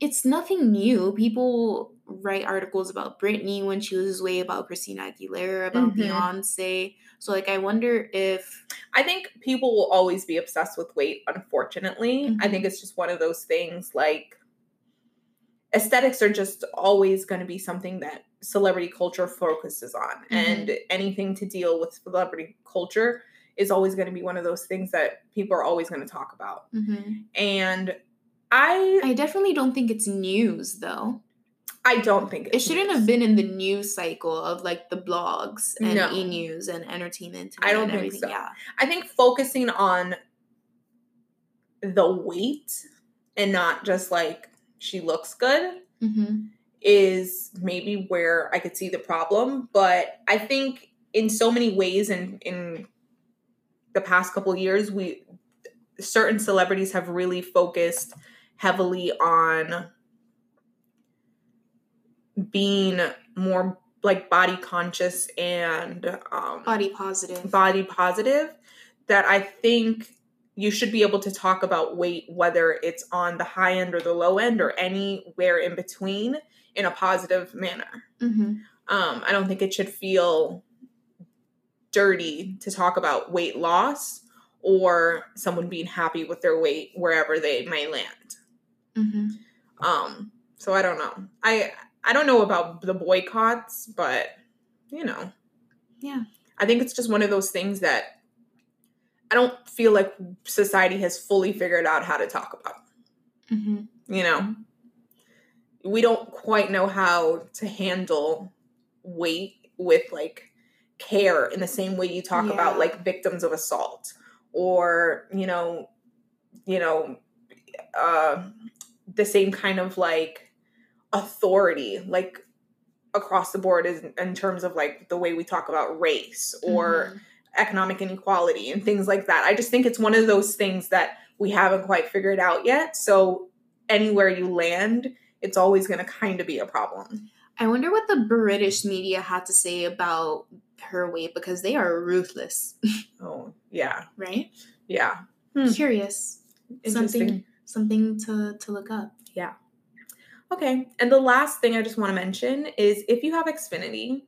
it's nothing new. People write articles about Britney when she loses weight, about Christina Aguilera, about Mhm. Beyonce. So like I wonder if I think people will always be obsessed with weight, unfortunately. I Mhm. think it's just one of those things like aesthetics are just always going to be something that celebrity culture focuses on. And anything to deal with celebrity culture is always going to be one of those things that people are always going to talk about. And I I definitely don't think it's news though. I don't think It shouldn't have been in the news cycle of like the blogs and No. e news and entertainment. I don't think everything. so. Yeah. I think focusing on the weight and not just like she looks good Mm-hmm. is maybe where I could see the problem. But I think in so many ways in in the past couple years we certain celebrities have really focused heavily on being more like body conscious and um, Body positive. body positive that I think you should be able to talk about weight, whether it's on the high end or the low end or anywhere in between, in a positive manner. mm-hmm. Um, I don't think it should feel dirty to talk about weight loss or someone being happy with their weight wherever they may land. Mm-hmm. Um, so I don't know. I I don't know about the boycotts, but you know, Yeah. I think it's just one of those things that I don't feel like society has fully figured out how to talk about. Mm-hmm. You know, we don't quite know how to handle weight with like care in the same way you talk about like victims of assault or you know you know uh the same kind of like authority like across the board is in terms of like the way we talk about race or Mhm. economic inequality and things like that. I just think it's one of those things that we haven't quite figured out yet. So anywhere you land, it's always going to kind of be a problem. I wonder what the British media had to say about her weight because they are ruthless, Oh, yeah. right? Yeah. Hmm. Curious. Interesting. Something something to to look up. Okay. And the last thing I just want to mention is if you have Xfinity,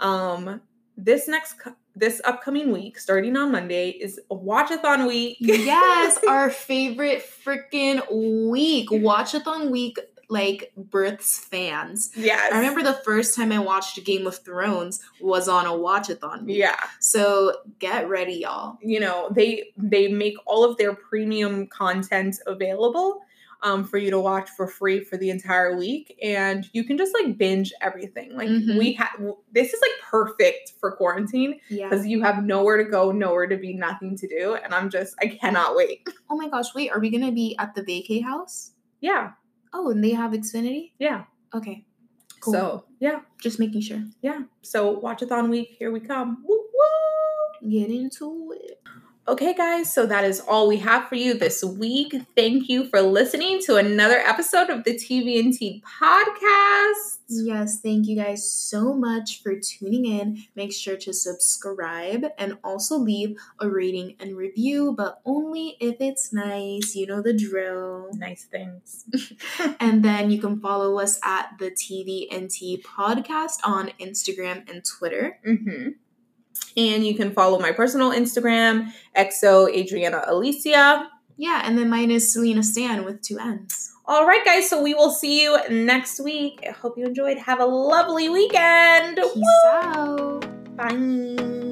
um this next this upcoming week starting on Monday is a watchathon week. Yes, our favorite freaking week. Watchathon week like births fans. yes. I remember the first time I watched Game of Thrones was on a watchathon. week. Yeah. So get ready, y'all. you know they they make all of their premium content available um, for you to watch for free for the entire week and you can just like binge everything like Mhm. we have this is like perfect for quarantine Yeah. because you have nowhere to go nowhere to be nothing to do and i'm just i cannot wait Oh my gosh, wait, are we gonna be at the vacay house? yeah Oh, and they have Xfinity? yeah Okay. Cool. so yeah Just making sure. yeah so watchathon week here we come woo, woo. Get into it. Okay, guys, so that is all we have for you this week. Thank you for listening to another episode of the TV and Tea podcast. Yes, thank you guys so much for tuning in. Make sure to subscribe and also leave a rating and review, but only if it's nice. You know the drill. Nice things. And then you can follow us at the TV and podcast on Instagram and Twitter. hmm And you can follow my personal Instagram, exo Adriana Alicia. Yeah, and then mine is Selena Stann with two N's. All right, guys, so we will see you next week. I hope you enjoyed. Have a lovely weekend. Peace out. Bye.